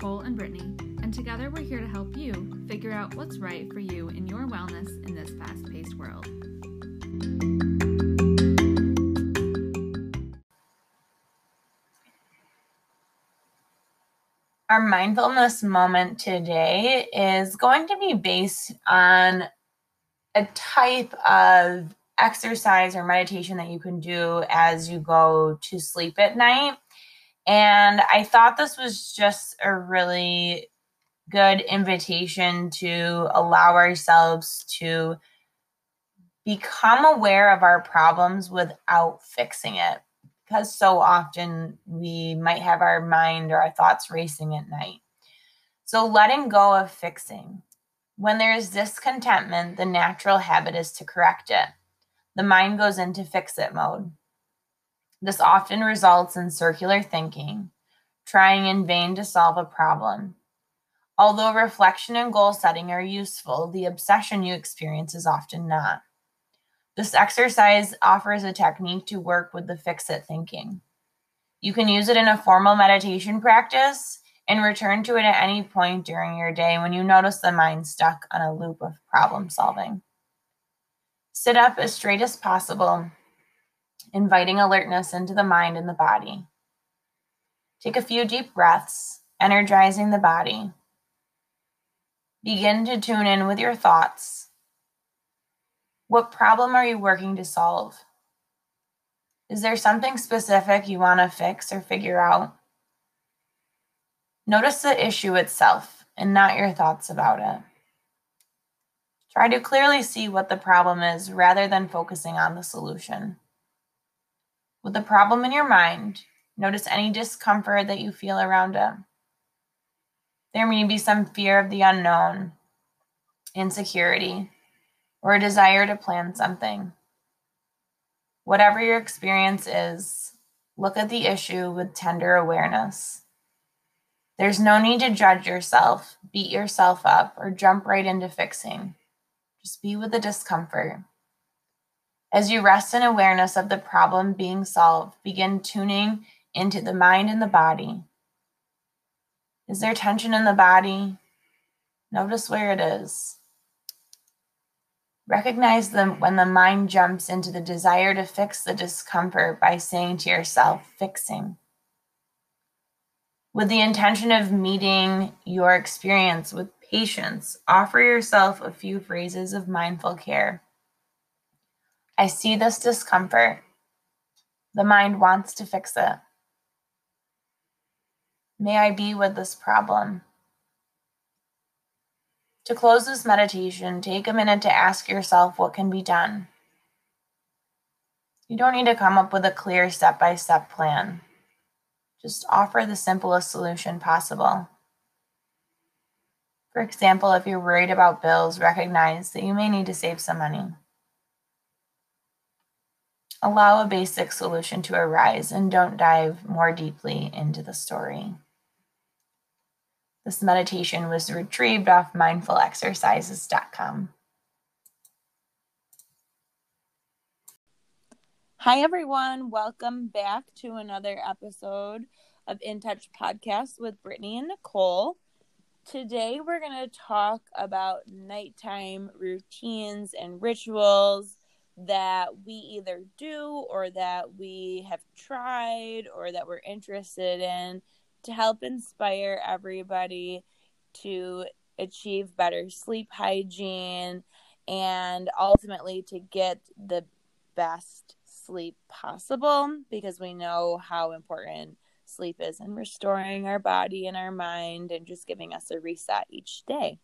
Nicole and Brittany, and together we're here to help you figure out what's right for you in your wellness in this fast paced world. Our mindfulness moment today is going to be based on a type of exercise or meditation that you can do as you go to sleep at night. And I thought this was just a really good invitation to allow ourselves to become aware of our problems without fixing it. Because so often we might have our mind or our thoughts racing at night. So, letting go of fixing. When there is discontentment, the natural habit is to correct it. The mind goes into fix it mode. This often results in circular thinking, trying in vain to solve a problem. Although reflection and goal setting are useful, the obsession you experience is often not. This exercise offers a technique to work with the fix it thinking. You can use it in a formal meditation practice and return to it at any point during your day when you notice the mind stuck on a loop of problem solving. Sit up as straight as possible inviting alertness into the mind and the body. Take a few deep breaths, energizing the body. Begin to tune in with your thoughts. What problem are you working to solve? Is there something specific you want to fix or figure out? Notice the issue itself and not your thoughts about it. Try to clearly see what the problem is rather than focusing on the solution. With the problem in your mind, notice any discomfort that you feel around it. There may be some fear of the unknown, insecurity, or a desire to plan something. Whatever your experience is, look at the issue with tender awareness. There's no need to judge yourself, beat yourself up, or jump right into fixing. Just be with the discomfort. As you rest in awareness of the problem being solved, begin tuning into the mind and the body. Is there tension in the body? Notice where it is. Recognize them when the mind jumps into the desire to fix the discomfort by saying to yourself, fixing. With the intention of meeting your experience with patience, offer yourself a few phrases of mindful care I see this discomfort. The mind wants to fix it. May I be with this problem? To close this meditation, take a minute to ask yourself what can be done. You don't need to come up with a clear step by step plan. Just offer the simplest solution possible. For example, if you're worried about bills, recognize that you may need to save some money. Allow a basic solution to arise and don't dive more deeply into the story. This meditation was retrieved off mindfulexercises.com. Hi, everyone. Welcome back to another episode of In Touch Podcast with Brittany and Nicole. Today, we're going to talk about nighttime routines and rituals that we either do or that we have tried or that we're interested in to help inspire everybody to achieve better sleep hygiene and ultimately to get the best sleep possible because we know how important sleep is in restoring our body and our mind and just giving us a reset each day.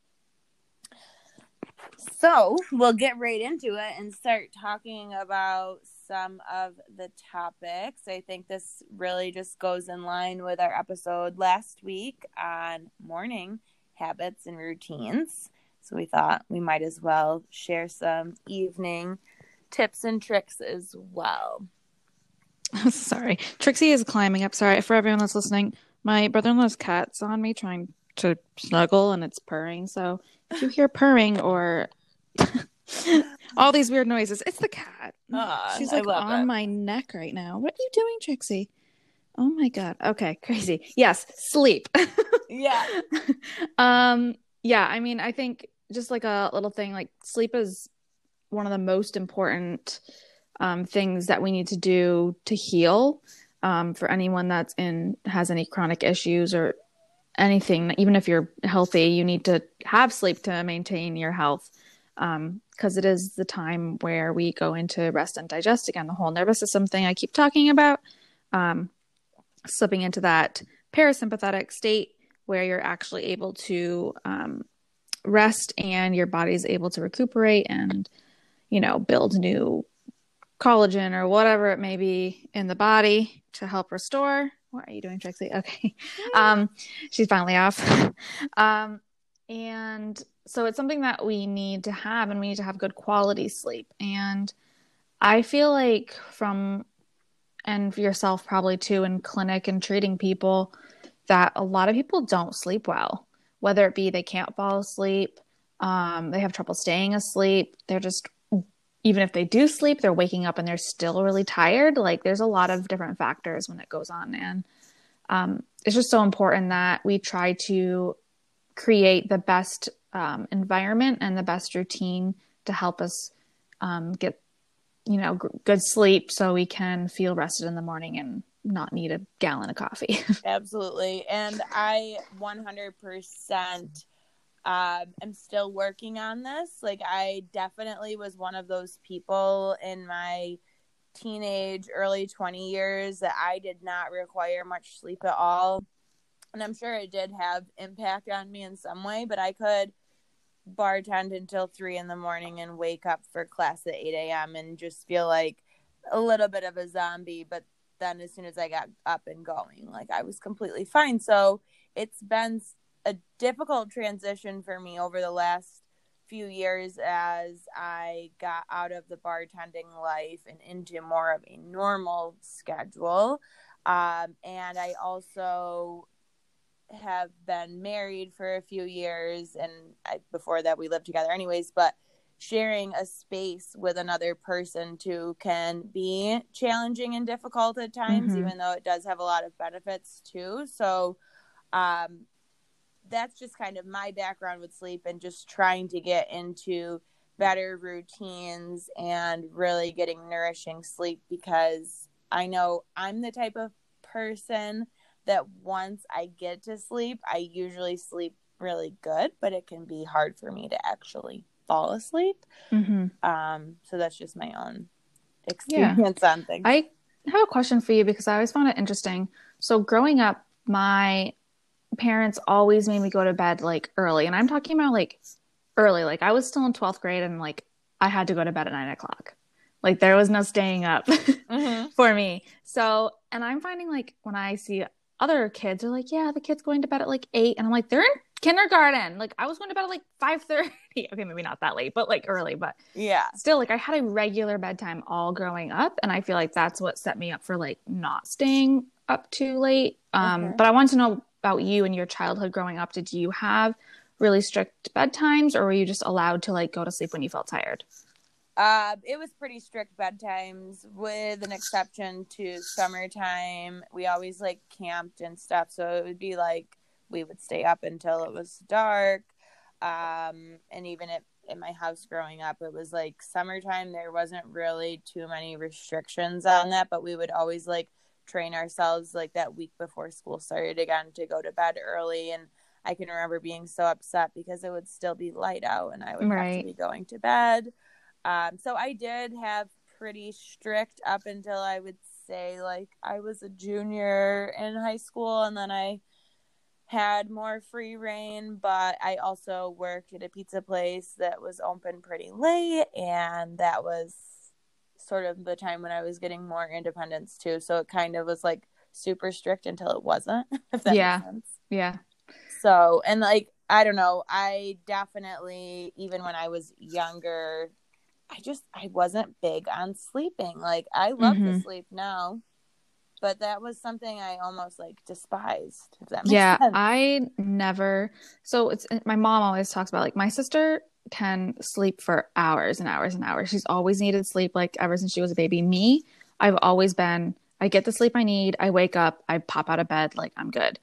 So we'll get right into it and start talking about some of the topics. I think this really just goes in line with our episode last week on morning habits and routines. So we thought we might as well share some evening tips and tricks as well. Sorry. Trixie is climbing up. Sorry for everyone that's listening. My brother in law's cat's on me trying to snuggle and it's purring. So if you hear purring or all these weird noises, it's the cat. Uh, She's like on it. my neck right now. What are you doing, Trixie? Oh my god. Okay, crazy. Yes, sleep. Yeah. um yeah i mean i think just like a little thing like sleep is one of the most important um, things that we need to do to heal um, for anyone that's in has any chronic issues or anything even if you're healthy you need to have sleep to maintain your health because it is the time where we go into rest and digest again. The whole nervous system thing i keep talking about um, slipping into that parasympathetic state where you're actually able to um, rest and your body's able to recuperate and you know build new collagen or whatever it may be in the body to help restore what are you doing trixie? Okay. Um she's finally off. Um and so it's something that we need to have and we need to have good quality sleep. And i feel like from and yourself probably too in clinic and treating people that a lot of people don't sleep well. Whether it be they can't fall asleep um, they have trouble staying asleep they're just even if they do sleep they're waking up and they're still really tired. Like there's a lot of different factors when it goes on and um, it's just so important that we try to create the best um, environment and the best routine to help us um, get you know g- good sleep so we can feel rested in the morning and not need a gallon of coffee. Absolutely. And I 100% uh, am still working on this. Like, I definitely was one of those people in my teenage, early 20 years that I did not require much sleep at all. And I'm sure it did have impact on me in some way, but I could bartend until three in the morning and wake up for class at 8 a.m. and just feel like a little bit of a zombie. But then as soon as I got up and going, like I was completely fine. So it's been a difficult transition for me over the last few years as I got out of the bartending life and into more of a normal schedule. Um, and I also have been married for a few years, and I, before that, we lived together, anyways. But sharing a space with another person too can be challenging and difficult at times, Mhm. even though it does have a lot of benefits too. So, um, that's just kind of my background with sleep and just trying to get into better routines and really getting nourishing sleep because I know I'm the type of person that once I get to sleep, I usually sleep really good, but it can be hard for me to actually fall asleep. mm-hmm. Um, so that's just my own experience on things. I have a question for you because I always found it interesting. So growing up, my parents always made me go to bed like early, and I'm talking about like early. Like I was still in 12th grade, and like I had to go to bed at nine o'clock. Like there was no staying up Mhm. for me. So, and I'm finding like when I see other kids are like, yeah, the kid's going to bed at like eight, and I'm like, they're in kindergarten. Like I was going to bed at like five thirty. Okay, maybe not that late, but like early. But Yeah. still like i had a regular bedtime all growing up and i feel like that's what set me up for like not staying up too late um Okay. but i want to know about you and your childhood growing up did you have really strict bedtimes or were you just allowed to like go to sleep when you felt tired Uh, it was pretty strict bedtimes, with an exception to summertime. We always like camped and stuff, so it would be like we would stay up until it was dark. Um, and even at in my house growing up, it was like summertime. There wasn't really too many restrictions on that, but we would always like train ourselves like that week before school started again to go to bed early. And I can remember being so upset because it would still be light out and I would have to be going to bed. Um, so I did have pretty strict up until I would say like I was a junior in high school, and then I had more free reign. But I also worked at a pizza place that was open pretty late, and that was sort of the time when I was getting more independence too. So it kind of was like super strict until it wasn't. If that Yeah. makes sense. yeah So, and like, I don't know, I definitely, even when I was younger, I just, I wasn't big on sleeping. Like, I love to Mhm. sleep now, but that was something I almost like despised. If that makes yeah sense. i never so it's my mom always talks about like my sister can sleep for hours and hours and hours she's always needed sleep like ever since she was a baby me i've always been i get the sleep i need i wake up i pop out of bed like i'm good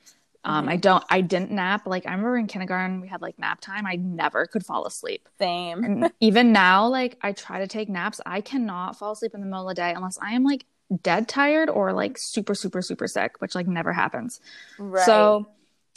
Um, I don't, I didn't nap. Like I remember in kindergarten, we had like nap time. I never could fall asleep. Same. And even now, like I try to take naps. I cannot fall asleep in the middle of the day unless I am like dead tired or like super, super, super sick, which like never happens. Right. So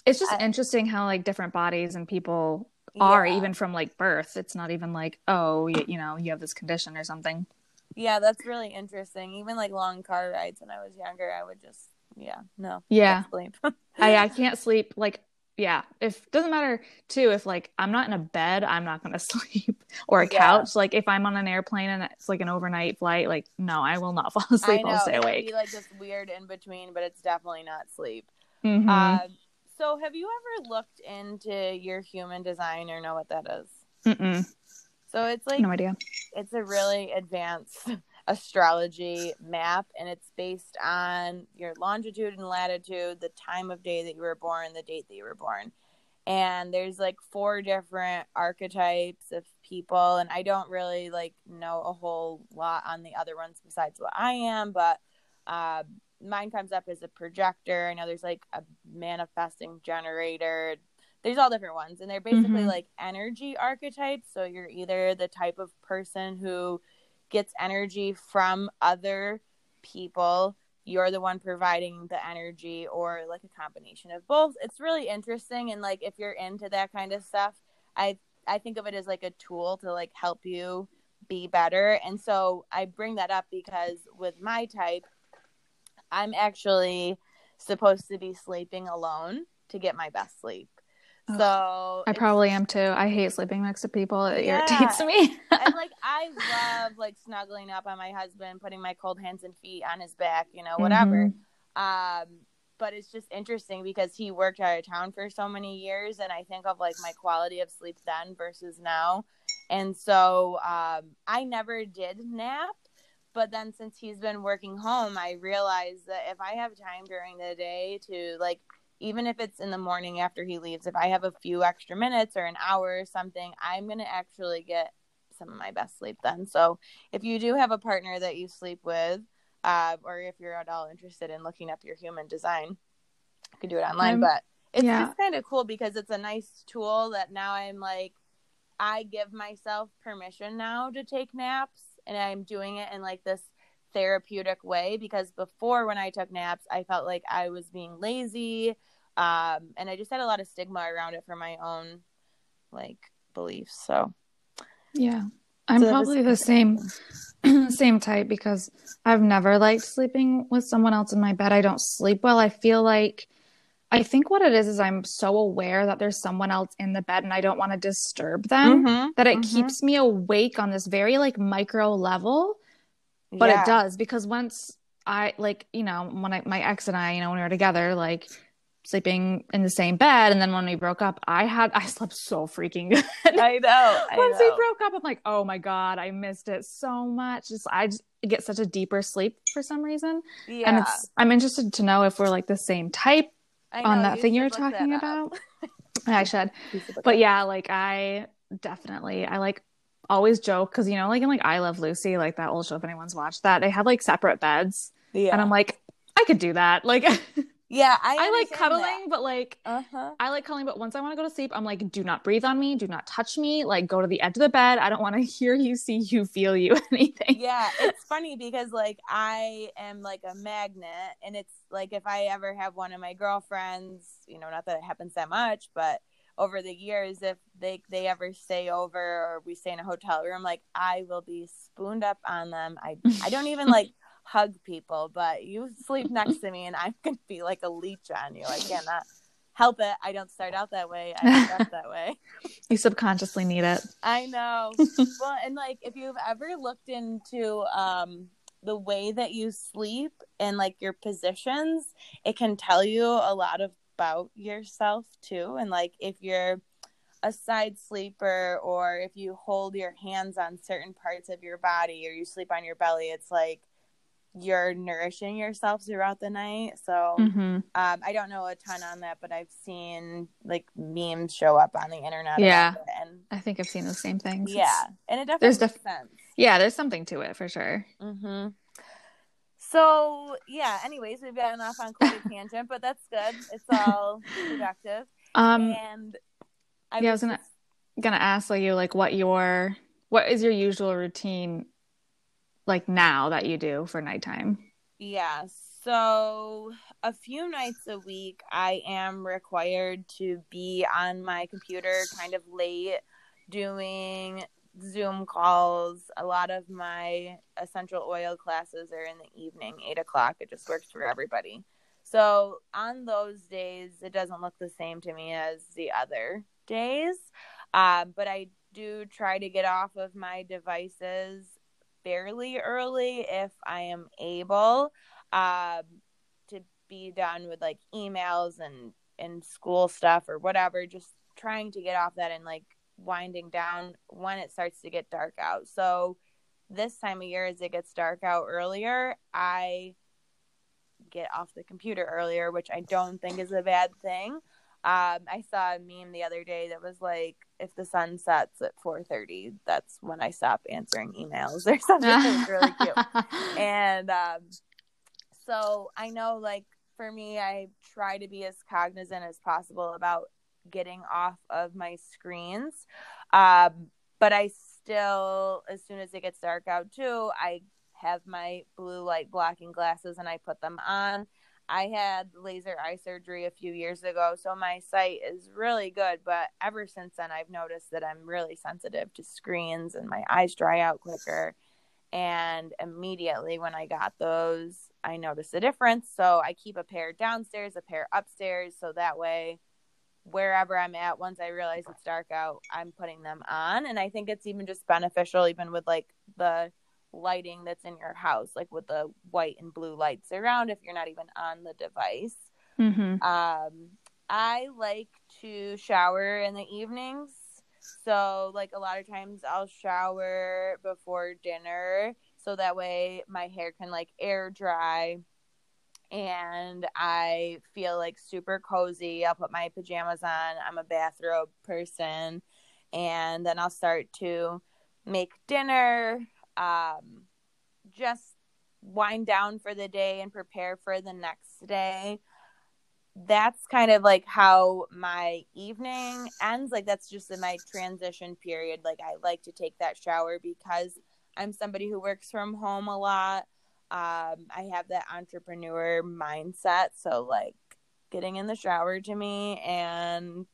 it's just I- interesting how like different bodies and people are Yeah. even from like birth. It's not even like, oh, you, you know, you have this condition or something. Yeah, that's really interesting. Even like long car rides when I was younger, I would just yeah, no. Yeah. sleep. I, I can't sleep. Like, yeah, if doesn't matter too. If like I'm not in a bed, I'm not gonna sleep or a Yeah. couch. Like if I'm on an airplane and it's like an overnight flight, like no, I will not fall I asleep. know I'll stay it'd awake. be like this weird in between, but it's definitely not sleep. Mhm. Uh, so, have you ever looked into your human design or know what that is? Mm-mm. So it's like no idea. it's a really advanced astrology map, and it's based on your longitude and latitude, the time of day that you were born, the date that you were born. And there's like four different archetypes of people, and I don't really like know a whole lot on the other ones besides what I am, but uh, mine comes up as a projector. I know there's like a manifesting generator. There's all different ones, and they're basically Mhm. like energy archetypes. So you're either the type of person who gets energy from other people, you're the one providing the energy, or like a combination of both. It's really interesting, and like if you're into that kind of stuff, I I think of it as like a tool to like help you be better. And so I bring that up because with my type, I'm actually supposed to be sleeping alone to get my best sleep. So I probably am too. I hate sleeping next to people. It Yeah. irritates me. and like I love like snuggling up on my husband, putting my cold hands and feet on his back, you know, whatever. Um, but it's just interesting because he worked out of town for so many years, and I think of like my quality of sleep then versus now, and so um, I never did nap. But then since he's been working home, I realize that if I have time during the day to like even if it's in the morning after he leaves, if I have a few extra minutes or an hour or something, I'm going to actually get some of my best sleep then. So if you do have a partner that you sleep with, uh, or if you're at all interested in looking up your human design, you can do it online. I'm- but it's yeah. just kind of cool because it's a nice tool that now I'm like, I give myself permission now to take naps, and I'm doing it in like this therapeutic way because before when I took naps, I felt like I was being lazy. Um, and I just had a lot of stigma around it for my own like beliefs. So Yeah. I'm So probably the same same type because I've never liked sleeping with someone else in my bed. I don't sleep well. I feel like I think what it is is I'm so aware that there's someone else in the bed and I don't want to disturb them Mhm, that it mhm. keeps me awake on this very like micro level, but Yeah. it does because once I like, you know, when I my ex and I, you know, when we were together, like sleeping in the same bed and then when we broke up, I had I slept so freaking good. I know. I Once know. we broke up, I'm like, oh my god, I missed it so much. Just I just get such a deeper sleep for some reason, yeah. and it's I'm interested to know if we're like the same type I on that you thing you're talking about. I should, You should look but yeah, like I definitely I like always joke because you know like in like I Love Lucy, like that old show if anyone's watched that, they have like separate beds, yeah. and I'm like. I could do that. Like, yeah, I, I like cuddling, but like, Uh huh. I like cuddling, but once I want to go to sleep, I'm like, do not breathe on me, do not touch me, like go to the edge of the bed. I don't want to hear you, see you, feel you, anything. yeah, it's funny because like I am like a magnet, and it's like if I ever have one of my girlfriends, you know, not that it happens that much, but over the years, if they they ever stay over or we stay in a hotel room, like I will be spooned up on them. I I don't even like hug people, but you sleep next to me, and I'm gonna be like a leech on you. I cannot help it. I don't start out that way. I end up that way. You subconsciously need it. I know. well, and like if you've ever looked into um the way that you sleep and like your positions, it can tell you a lot about yourself too. And like if you're a side sleeper or if you hold your hands on certain parts of your body or you sleep on your belly, it's like you're nourishing yourself throughout the night. So hmm um, I don't know a ton on that, but I've seen like memes show up on the internet. Yeah. and I think I've seen the same things. yeah, It's- and it definitely there's makes def- sense. yeah, there's something to it for sure. hmm So yeah. Anyways, we've gotten off on quite a tangent, but that's good. It's all productive. Um, and I yeah, I was gonna just- gonna ask like you like what your what is your usual routine like now that you do for nighttime? Yeah. So a few nights a week, I am required to be on my computer kind of late doing Zoom calls. A lot of my essential oil classes are in the evening, eight o'clock. It just works for everybody. So on those days, it doesn't look the same to me as the other days. Um, but I do try to get off of my devices fairly early if I am able um, to be done with like emails and and school stuff or whatever. Just trying to get off that and like winding down when it starts to get dark out. So this time of year, as it gets dark out earlier, I get off the computer earlier, which I don't think is a bad thing. Um, I saw a meme the other day that was like, if the sun sets at 4:30, that's when I stop answering emails or something. really cute. And um, so I know, like for me, I try to be as cognizant as possible about getting off of my screens. Um, but I still, as soon as it gets dark out too, I have my blue light blocking glasses and I put them on. I had laser eye surgery a few years ago, so my sight is really good. But ever since then, I've noticed that I'm really sensitive to screens and my eyes dry out quicker. And immediately when I got those, I noticed a difference. So I keep a pair downstairs, a pair upstairs. So that way, wherever I'm at, once I realize it's dark out, I'm putting them on. And I think it's even just beneficial, even with like the lighting that's in your house, like with the white and blue lights around if you're not even on the device. hmm Um, I like to shower in the evenings. So, like a lot of times, I'll shower before dinner so that way my hair can like air dry and I feel like super cozy. I'll put my pajamas on. I'm a bathrobe person. And then I'll start to make dinner, um, just wind down for the day and prepare for the next day. That's kind of like how my evening ends. Like, that's just in my transition period. Like, I like to take that shower because I'm somebody who works from home a lot um i have that entrepreneur mindset so like getting in the shower to me and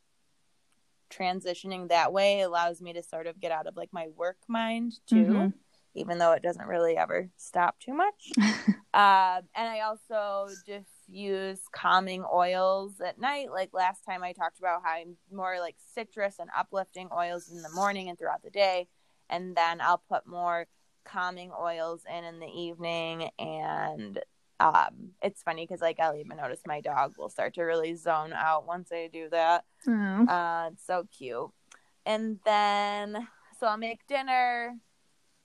transitioning that way allows me to sort of get out of like my work mind too Mhm. Even though it doesn't really ever stop too much. Um and i also diffuse calming oils at night. Like last time i talked about how i'm more like citrus and uplifting oils in the morning and throughout the day. And then i'll put more calming oils in in the evening. And um it's funny because like i'll even notice my dog will start to really zone out once i do that. Oh. uh it's so cute. And then so i'll make dinner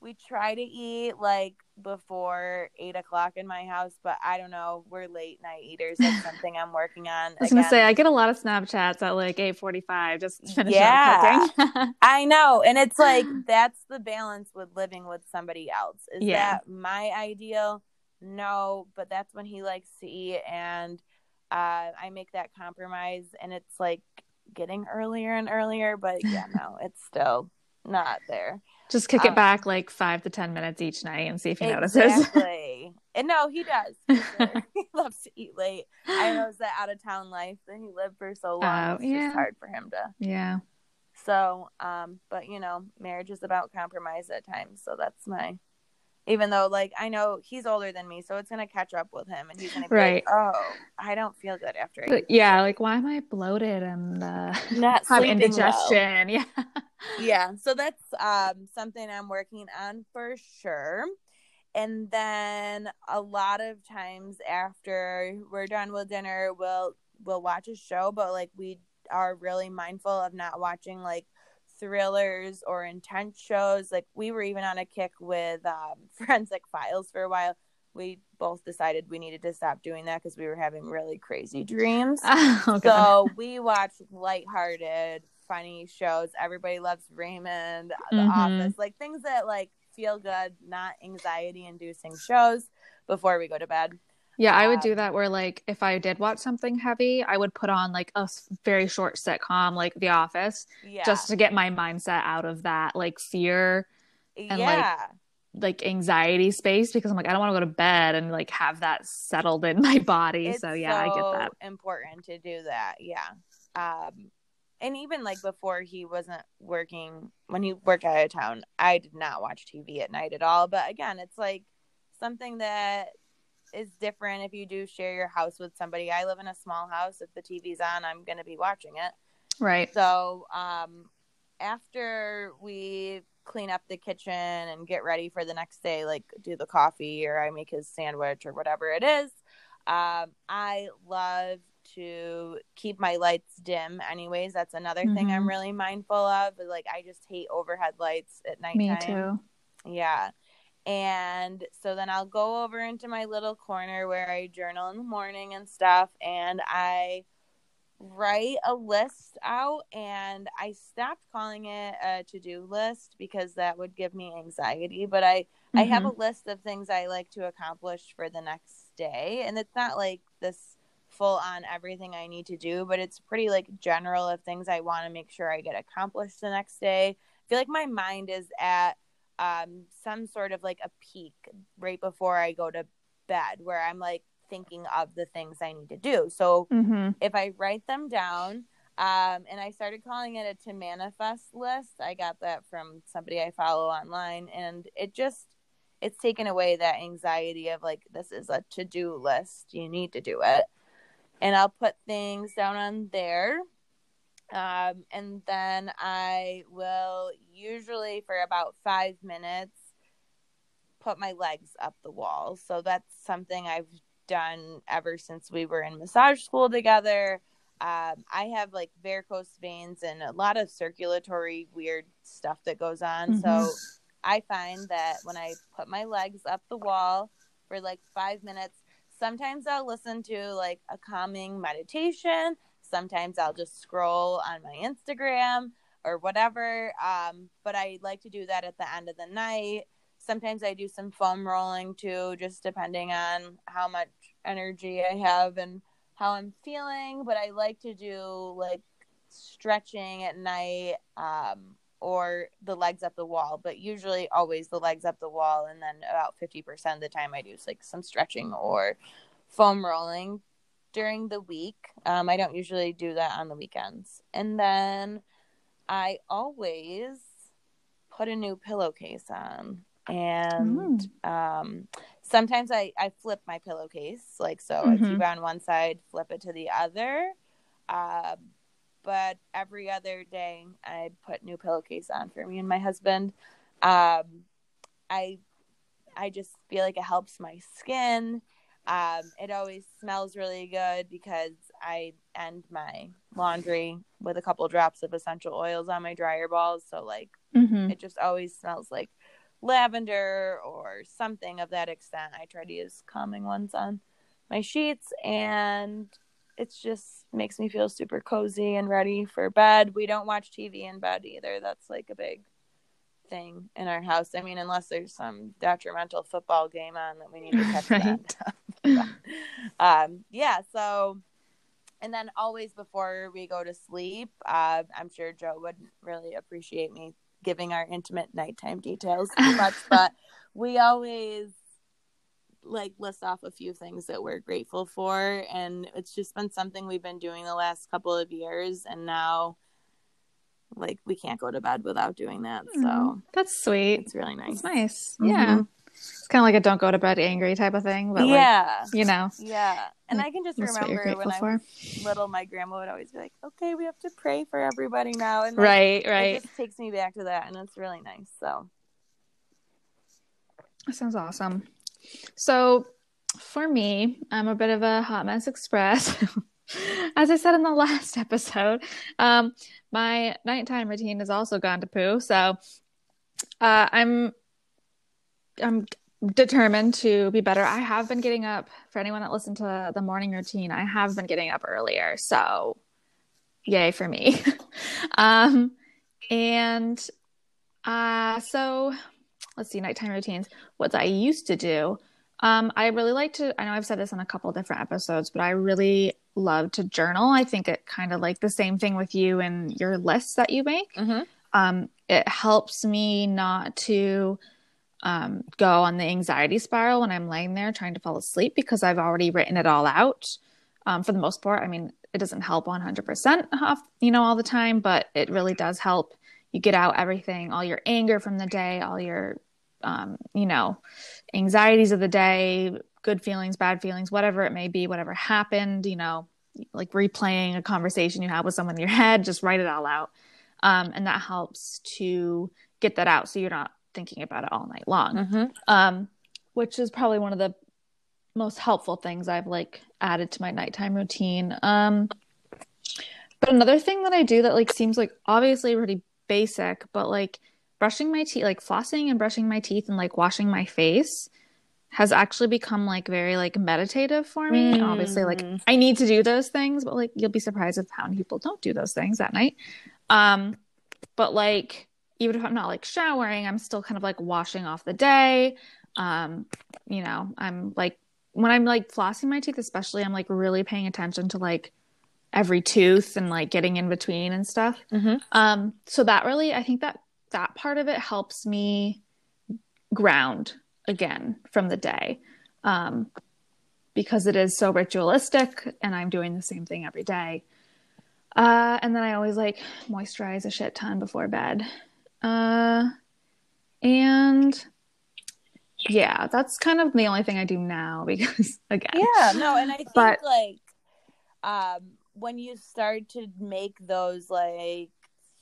we try to eat like before eight o'clock in my house but i don't know we're late night eaters that's something i'm working on I was gonna say I get a lot of Snapchats at like eight forty five just finishing Yeah. I know. And it's like that's the balance with living with somebody else. Is Yeah. that my ideal? No, but that's when he likes to eat and uh I make that compromise and it's like getting earlier and earlier, but yeah, no, it's still not there. Just kick it Um, back like five to ten minutes each night and see if he notices. Exactly. and no, he does. sure. he loves to eat late. I know it's that out of town life that he lived for so long. Oh, it's yeah. just hard for him to yeah. So, um, but you know, marriage is about compromise at times. So that's my, even though like I know he's older than me, so it's gonna catch up with him, and he's gonna be Right. like, "Oh, I don't feel good after I But yeah, like why am I bloated and uh, not have sleeping indigestion? Yeah. Yeah, so that's um something I'm working on for sure. And then a lot of times after we're done with dinner, we'll we'll watch a show, but like we are really mindful of not watching like thrillers or intense shows. Like we were even on a kick with um, Forensic Files for a while. We both decided we needed to stop doing that because we were having really crazy dreams. Oh, So we watched lighthearted, funny shows. Everybody loves Raymond, The Mhm. Office, like things that like feel good, not anxiety inducing shows before we go to bed. Yeah, I would do Um, that where like if I did watch something heavy, I would put on like a very short sitcom like The Office Yeah. just to get my mindset out of that like fear and, like, yeah. like anxiety space because I'm like I don't want to go to bed and like have that settled in my body. it's so yeah, I get that. important to do that yeah um and even like before he wasn't working when he worked out of town i did not watch tv at night at all but again it's like something that is different if you do share your house with somebody i live in a small house if the tv's on i'm going to be watching it Right. so um after we clean up the kitchen and get ready for the next day like do the coffee or i make his sandwich or whatever it is um i love to keep my lights dim anyways that's another thing i'm Mhm. really mindful of like i just hate overhead lights at night Me too. yeah. And so then I'll go over into my little corner where I journal in the morning and stuff. And I write a list out. And I stopped calling it a to do list because that would give me anxiety. But I, I have mm-hmm. a list of things I like to accomplish for the next day. And it's not like this full on everything I need to do, but it's pretty like general of things I want to make sure I get accomplished the next day. I feel like my mind is at um, some sort of like a peak right before I go to bed where I'm like thinking of the things I need to do. So hmm if I write them down, um, and I started calling it a to manifest list. I got that from somebody I follow online, and it just it's taken away that anxiety of like this is a to do list. You need to do it, and I'll put things down on there. Um, and then I will usually for about five minutes put my legs up the wall. So that's something I've done ever since we were in massage school together. Um, I have like varicose veins and a lot of circulatory weird stuff that goes on. So Mhm. I find that when I put my legs up the wall for like five minutes, sometimes I'll listen to like a calming meditation. Sometimes I'll just scroll on my Instagram or whatever. Um, but I like to do that at the end of the night. Sometimes I do some foam rolling too, just depending on how much energy I have and how I'm feeling. But I like to do like stretching at night um, or the legs up the wall, but usually always the legs up the wall. And then about 50% of the time I do like some stretching or foam rolling during the week. Um, I don't usually do that on the weekends. And then I always put a new pillowcase on. And um, sometimes I, I flip my pillowcase. Like, so I keep it on one side, flip it to the other. Uh, but every other day I put new pillowcase on for me and my husband. Um, I I just feel like it helps my skin. Um, it always smells really good because I end my laundry with a couple drops of essential oils on my dryer balls. So like hmm it just always smells like lavender or something of that extent. I try to use calming ones on my sheets and it just makes me feel super cozy and ready for bed. We don't watch TV in bed either. That's like a big thing in our house. I mean, unless there's some detrimental football game on that we need to catch Right. that. um, yeah, so and then always before we go to sleep, uh, I'm sure Joe would really appreciate me giving our intimate nighttime details too much, but we always like list off a few things that we're grateful for and it's just been something we've been doing the last couple of years and now like we can't go to bed without doing that so Mm, That's sweet. it's really nice It's nice. Mhm. Yeah. It's kind of like a don't go to bed angry type of thing, but like, yeah you know, yeah and Like, i can just that's what you're remember when i for. was little my grandma would always be like okay we have to pray for everybody now and like, Right, it just takes me back to that and it's really nice so That sounds awesome. So, for me, I'm a bit of a hot mess express. As I said in the last episode, um, my nighttime routine has also gone to poo. So, uh, I'm I'm determined to be better. I have been getting up. For anyone that listened to the morning routine, I have been getting up earlier. So, yay for me. um, and uh, so let's see, nighttime routines. What I used to do. Um, I really like to. I know I've said this on a couple different episodes, but I really love to journal. I think it kind of like the same thing with you and your lists that you make. Mm-hmm. Um, it helps me not to um, go on the anxiety spiral when I'm laying there trying to fall asleep because I've already written it all out. Um, for the most part, I mean, it doesn't help 100% off, you know, all the time, but it really does help. You get out everything, all your anger from the day, all your, um, you know, anxieties of the day, good feelings, bad feelings, whatever it may be, whatever happened, you know, like replaying a conversation you had with someone in your head, just write it all out. Um, and that helps to get that out so you're not thinking about it all night long. Mm-hmm. Um, which is probably one of the most helpful things I've like added to my nighttime routine. Um, but another thing that I do that like seems like obviously pretty basic, but like brushing my teeth, like flossing and brushing my teeth and like washing my face has actually become like very like meditative for me. Mm. Obviously, like I need to do those things, but like you'll be surprised with how many people don't do those things at night. Um, but like even if I'm not like showering, I'm still kind of like washing off the day. Um, you know, I'm like when I'm like flossing my teeth, especially, I'm like really paying attention to like every tooth and like getting in between and stuff. Mm-hmm. Um, so that really, I think that that part of it helps me ground again from the day. Um, because it is so ritualistic and I'm doing the same thing every day. Uh, and then I always like moisturize a shit ton before bed. Uh, and yeah, that's kind of the only thing I do now because again, Yeah, no, and I think But- like um when you start to make those like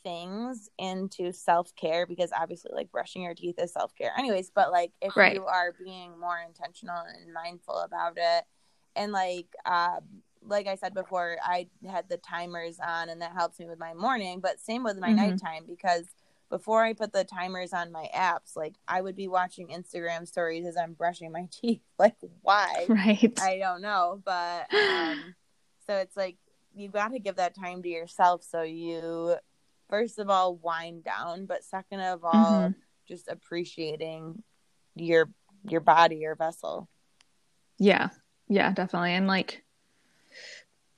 things into self-care because obviously like brushing your teeth is self-care anyways but like if Right. you are being more intentional and mindful about it and like um like I said before I had the timers on and that helps me with my morning but same with my Mhm. nighttime because before I put the timers on my apps like I would be watching Instagram stories as I'm brushing my teeth like why right? I don't know, but um, so it's like you got to give that time to yourself so you, first of all, wind down, but second of all, Mhm. just appreciating your your body, your vessel. Yeah, yeah, definitely. And like,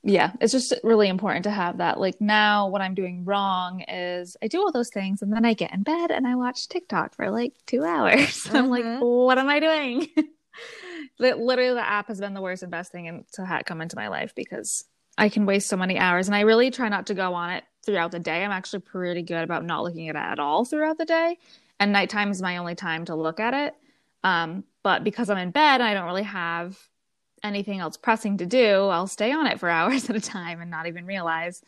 yeah, it's just really important to have that. Like, now what I'm doing wrong is I do all those things and then I get in bed and I watch TikTok for like two hours. I'm like, Mhm. what am I doing? Li- Literally, the app has been the worst and best thing in- to ha- come into my life because I can waste so many hours. And I really try not to go on it throughout the day. I'm actually pretty good about not looking at it at all throughout the day. And nighttime is my only time to look at it. Um, but because I'm in bed, I don't really have anything else pressing to do. I'll stay on it for hours at a time and not even realize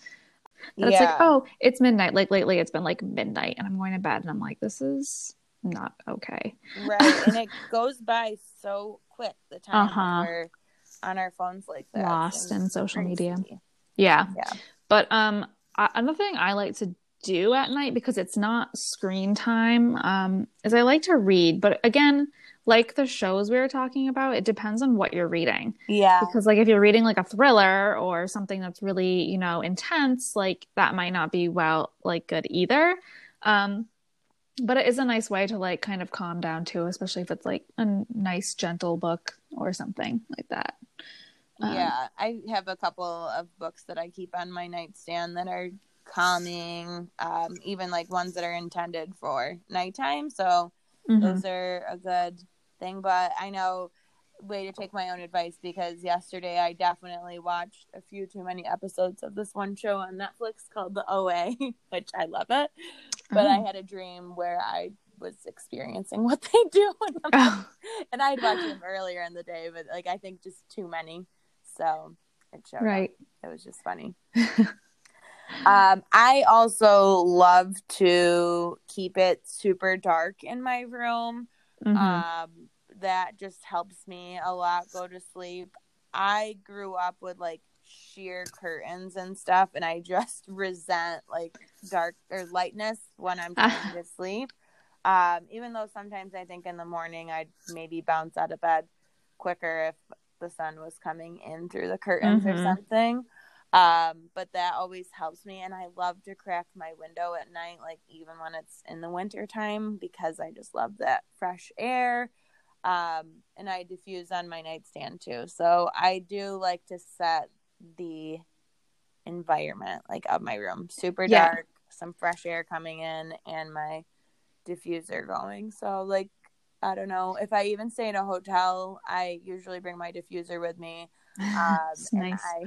that it's like, oh, it's midnight. Like lately, it's been like midnight, and I'm going to bed, and I'm like, this is not okay. right, and it goes by so quick. The time Uh-huh. we're on our phones like that, Lost in social media. Yeah. Yeah. But um, I, another thing I like to do at night because it's not screen time um, is I like to read. But again, like the shows we were talking about, it depends on what you're reading. Yeah, because like if you're reading like a thriller or something that's really you know intense like that might not be well like good either um but it is a nice way to like kind of calm down too especially if it's like a nice gentle book or something like that Um, yeah. I have a couple of books that I keep on my nightstand that are calming, um, even like ones that are intended for nighttime. So mhm. those are a good thing. But I know way to take my own advice because yesterday I definitely watched a few too many episodes of this one show on Netflix called The OA, which I love it. But I Oh. had a dream where I was experiencing what they do, and, I'm like- Oh, and I'd watched them earlier in the day, but like I think just too many, so it showed. up. right It was just funny. um, I also love to keep it super dark in my room. Mhm. Um, that just helps me a lot go to sleep. I grew up with like sheer curtains and stuff, and I just resent like dark or lightness when I'm trying to sleep. Um, even though sometimes I think in the morning I'd maybe bounce out of bed quicker if the sun was coming in through the curtains or Mhm. something. Um, but that always helps me and I love to crack my window at night, like even when it's in the winter time, because I just love that fresh air. Um, and I diffuse on my nightstand too. So I do like to set the environment like of my room super Yeah. dark, some fresh air coming in, and my diffuser going. So like I don't know if I even stay in a hotel, I usually bring my diffuser with me. Um, and nice. I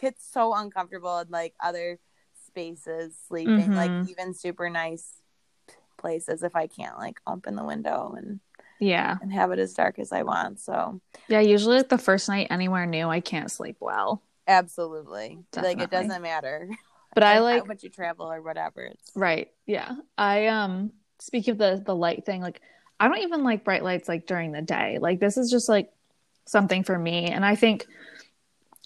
get so uncomfortable in like other spaces sleeping, Mhm. like even super nice places if I can't like open the window and Yeah. and have it as dark as I want. So Yeah, usually like the first night anywhere new, I can't sleep well. absolutely, like it doesn't matter. But I like how much you travel or whatever. It's right. Yeah. I um speaking of the the light thing, like I don't even like bright lights like during the day. Like this is just like something for me. And I think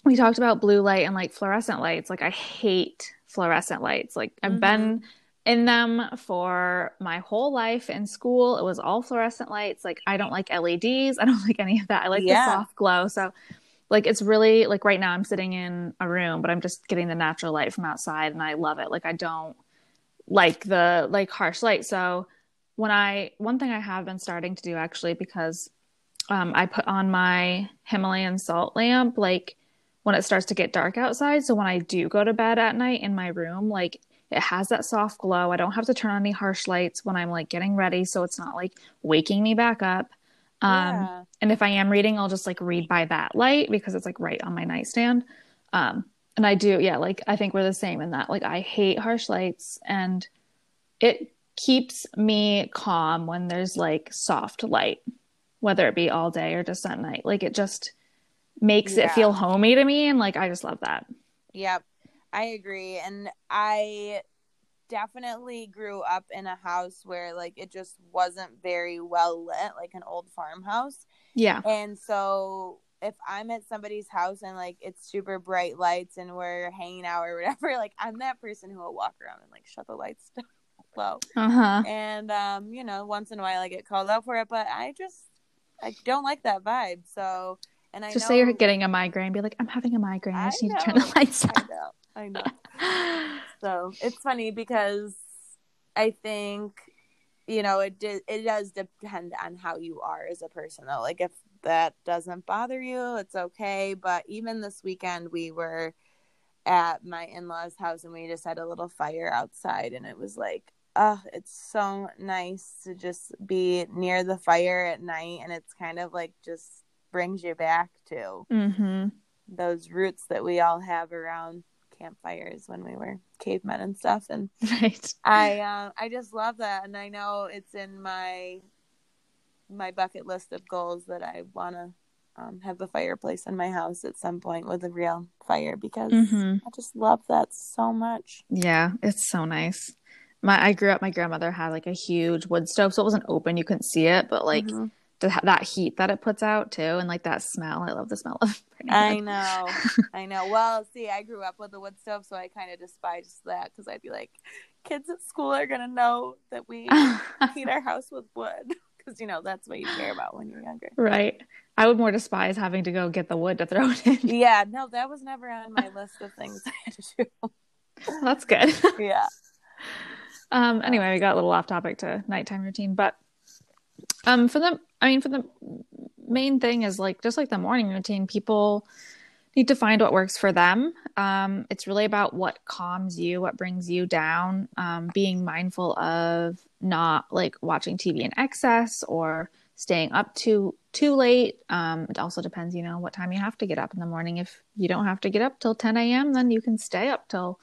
we talked about blue light and like fluorescent lights. Like I hate fluorescent lights. Like I've Mhm. been in them for my whole life in school. It was all fluorescent lights. Like I don't like LEDs. I don't like any of that. I like Yeah. the soft glow. So like it's really like right now I'm sitting in a room, but I'm just getting the natural light from outside and I love it. Like I don't like the like harsh light. So when I one thing I have been starting to do actually because um, I put on my Himalayan salt lamp like when it starts to get dark outside. So when I do go to bed at night in my room, like it has that soft glow. I don't have to turn on any harsh lights when I'm like getting ready, so it's not like waking me back up. Um, yeah. and if I am reading, I'll just like read by that light because it's like right on my nightstand. Um, and I do, yeah, like I think we're the same in that. Like I hate harsh lights and it keeps me calm when there's like soft light, whether it be all day or just at night. Like it just makes Yeah. it feel homey to me. And like I just love that. Yep, I agree. And I definitely grew up in a house where like it just wasn't very well lit, like an old farmhouse. Yeah. And so if I'm at somebody's house and like it's super bright lights and we're hanging out or whatever, like I'm that person who will walk around and like shut the lights down low. Uh huh. And um, you know, once in a while I get called out for it, but I just I don't like that vibe. So and I Just know say you're getting a migraine. Be like, I'm having a migraine. I I just need to turn the lights down. I know. So it's funny because I think you know it it does depend on how you are as a person though. Like if that doesn't bother you, it's okay. But even this weekend, we were at my in laws' house and we just had a little fire outside, and it was like, oh, it's so nice to just be near the fire at night, and it's kind of like just brings you back to Mm-hmm. those roots that we all have around campfires when we were cavemen and stuff and Right. i uh, i just love that and i know it's in my my bucket list of goals that i want to um, have a fireplace in my house at some point with a real fire because Mhm. i just love that so much Yeah, it's so nice. My I grew up. My grandmother had like a huge wood stove, so it wasn't open. You couldn't see it, but like Mhm. The, that heat that it puts out too, and like that smell. I love the smell of. I know, I know. Well, see, I grew up with a wood stove, so I kind of despised that because I'd be like, kids at school are gonna know that we heat our house with wood because you know that's what you care about when you're younger. right. I would more despise having to go get the wood to throw it in. Yeah, no, that was never on my list of things I had to do. That's good. Yeah, Um, anyway, we got a little off topic to nighttime routine, but um, for the, I mean, for the main thing is like just like the morning routine, people need to find what works for them. Um, it's really about what calms you, what brings you down, um, being mindful of not like watching TV in excess or staying up too too late. Um, it also depends, you know, what time you have to get up in the morning. If you don't have to get up till 10 a.m., then you can stay up till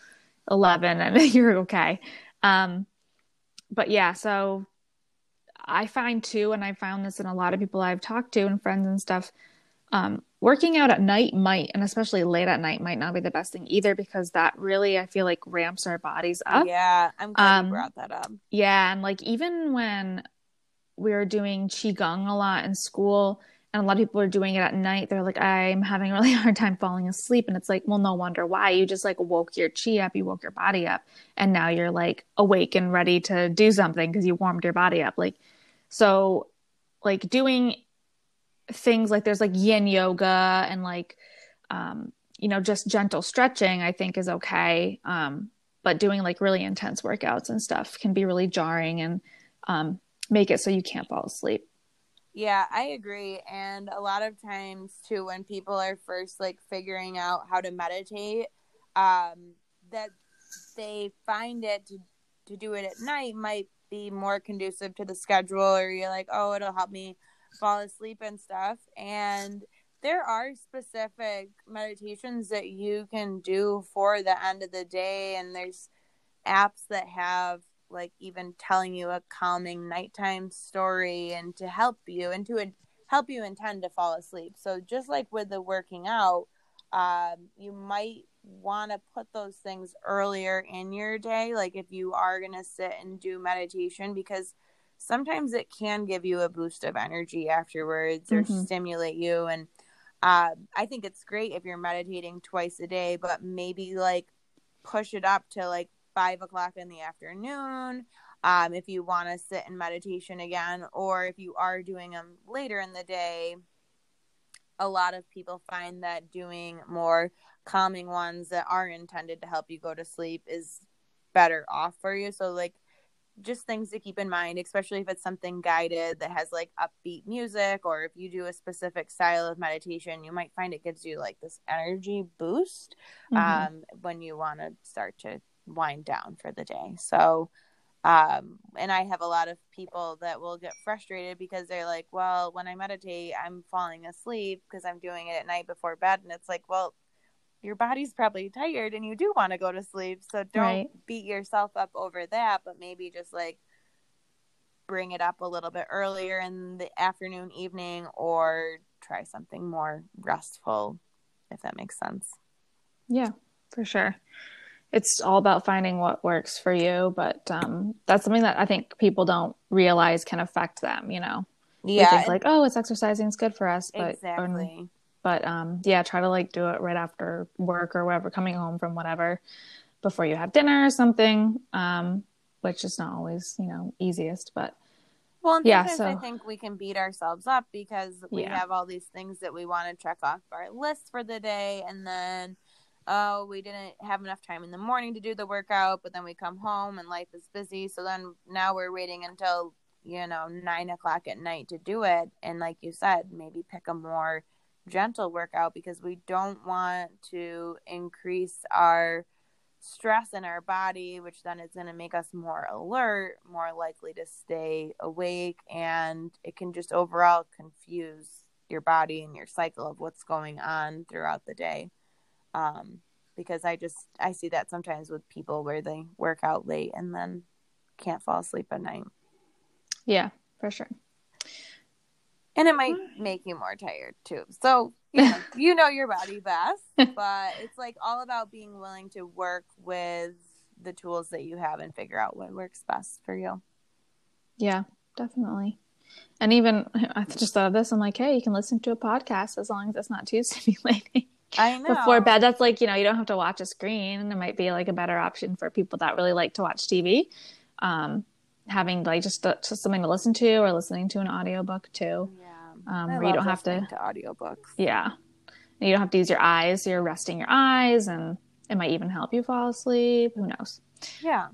11 and you're okay. Um, but yeah, so I find too, and I found this in a lot of people I've talked to and friends and stuff. Um, working out at night might, and especially late at night, might not be the best thing either because that really, I feel like, ramps our bodies up. yeah. I'm glad Um, you brought that up. Yeah, and like even when we were doing qigong a lot in school, and a lot of people are doing it at night, they're like, "I'm having a really hard time falling asleep," and it's like, well, no wonder why. You just like woke your chi up, you woke your body up, and now you're like awake and ready to do something because you warmed your body up. Like, so, like doing things like there's like yin yoga and like um you know, just gentle stretching, I think is okay. Um, but doing like really intense workouts and stuff can be really jarring and um, make it so you can't fall asleep. Yeah, I agree. And a lot of times too, when people are first like figuring out how to meditate, um, that they find it to to do it at night might be more conducive to the schedule, or you're like, oh, it'll help me fall asleep and stuff. And there are specific meditations that you can do for the end of the day, and there's apps that have like even telling you a calming nighttime story and to help you and to help you intend to fall asleep. So just like with the working out, um, you might want to put those things earlier in your day. Like if you are going to sit and do meditation, because sometimes it can give you a boost of energy afterwards or mm-hmm. stimulate you. And uh, I think it's great if you're meditating twice a day, but maybe like push it up to like five o'clock in the afternoon. Um, if you want to sit in meditation again, or if you are doing them later in the day, a lot of people find that doing more calming ones that are intended to help you go to sleep is better off for you. So, like, just things to keep in mind, especially if it's something guided that has like upbeat music, or if you do a specific style of meditation, you might find it gives you like this energy boost mm-hmm. um, when you want to start to wind down for the day. So, um, and I have a lot of people that will get frustrated because they're like, well, when I meditate, I'm falling asleep because I'm doing it at night before bed. And it's like, well, your body's probably tired and you do want to go to sleep. So don't right. beat yourself up over that, but maybe just like bring it up a little bit earlier in the afternoon, evening, or try something more restful, if that makes sense. Yeah, for sure it's all about finding what works for you but um, that's something that i think people don't realize can affect them you know yeah think like oh it's exercising it's good for us but exactly. But um, yeah try to like do it right after work or whatever coming home from whatever before you have dinner or something um, which is not always you know easiest but well, yeah, so I think we can beat ourselves up because we yeah. have all these things that we want to check off our list for the day, and then oh, we didn't have enough time in the morning to do the workout, but then we come home and life is busy. So then now we're waiting until, you know, nine o'clock at night to do it. And like you said, maybe pick a more gentle workout because we don't want to increase our stress in our body, which then is going to make us more alert, more likely to stay awake, and it can just overall confuse your body and your cycle of what's going on throughout the day um, because I just I see that sometimes with people where they work out late and then can't fall asleep at night. Yeah, for sure. And it might make you more tired too. So you know, you know your body best, but it's like all about being willing to work with the tools that you have and figure out what works best for you. Yeah, definitely. And even I just thought of this. I'm like, hey, you can listen to a podcast as long as it's not too stimulating. I know. Before bed, that's like, you know, you don't have to watch a screen. And it might be like a better option for people that really like to watch TV. Um, having like just, uh, just something to listen to or listening to an audiobook too. Yeah. Um, where you don't have to, to audiobooks. Yeah. You don't have to use your eyes. You're resting your eyes and it might even help you fall asleep. Who knows? Yeah.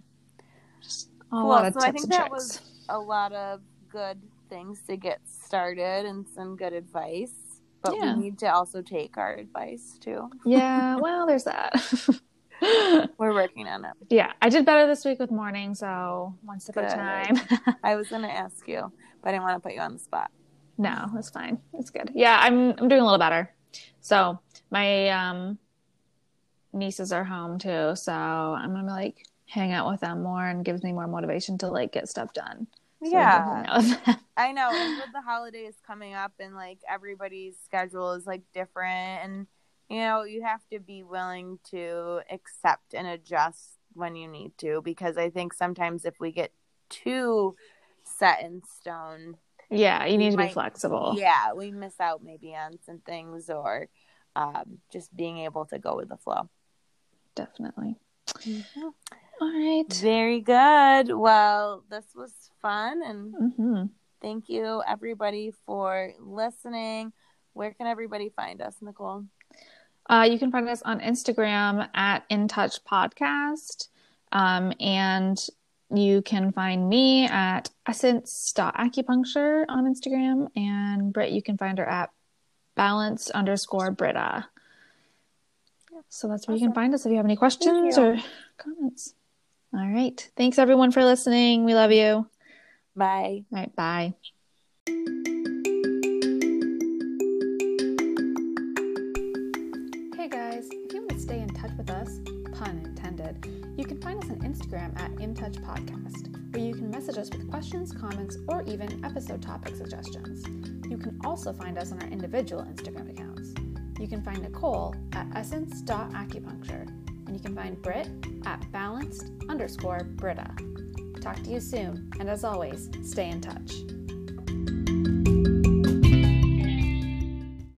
Just a cool. lot of so I think that tricks. was a lot of good things to get started and some good advice but yeah. we need to also take our advice too. yeah, well, there's that. We're working on it. Yeah, I did better this week with morning, so one step Good. at a time. I was going to ask you, but I didn't want to put you on the spot. No, it's fine. It's good. Yeah, I'm I'm doing a little better. So my um nieces are home too, so I'm gonna like hang out with them more and gives me more motivation to like get stuff done. So yeah. I know. And with the holidays coming up and like everybody's schedule is like different and you know, you have to be willing to accept and adjust when you need to because I think sometimes if we get too set in stone, yeah, you need to might, be flexible. Yeah, we miss out maybe on some things or um, just being able to go with the flow. Definitely. Mm-hmm. All right. Very good. Well, this was fun and mm-hmm. thank you everybody for listening. Where can everybody find us, Nicole? Uh, you can find us on Instagram at In Touch Podcast. Um, and you can find me at essence.acupuncture on Instagram. And Britt, you can find her at balance underscore Britta. So that's where you can find us if you have any questions or comments. All right. Thanks everyone for listening. We love you. All Bye. right. Bye. Hey guys, if you want to stay in touch with us, pun intended, you can find us on Instagram at InTouch Podcast, where you can message us with questions, comments, or even episode topic suggestions. You can also find us on our individual Instagram accounts. You can find Nicole at essence.acupuncture, and you can find Britt at balanced underscore Britta. Talk to you soon, and as always, stay in touch.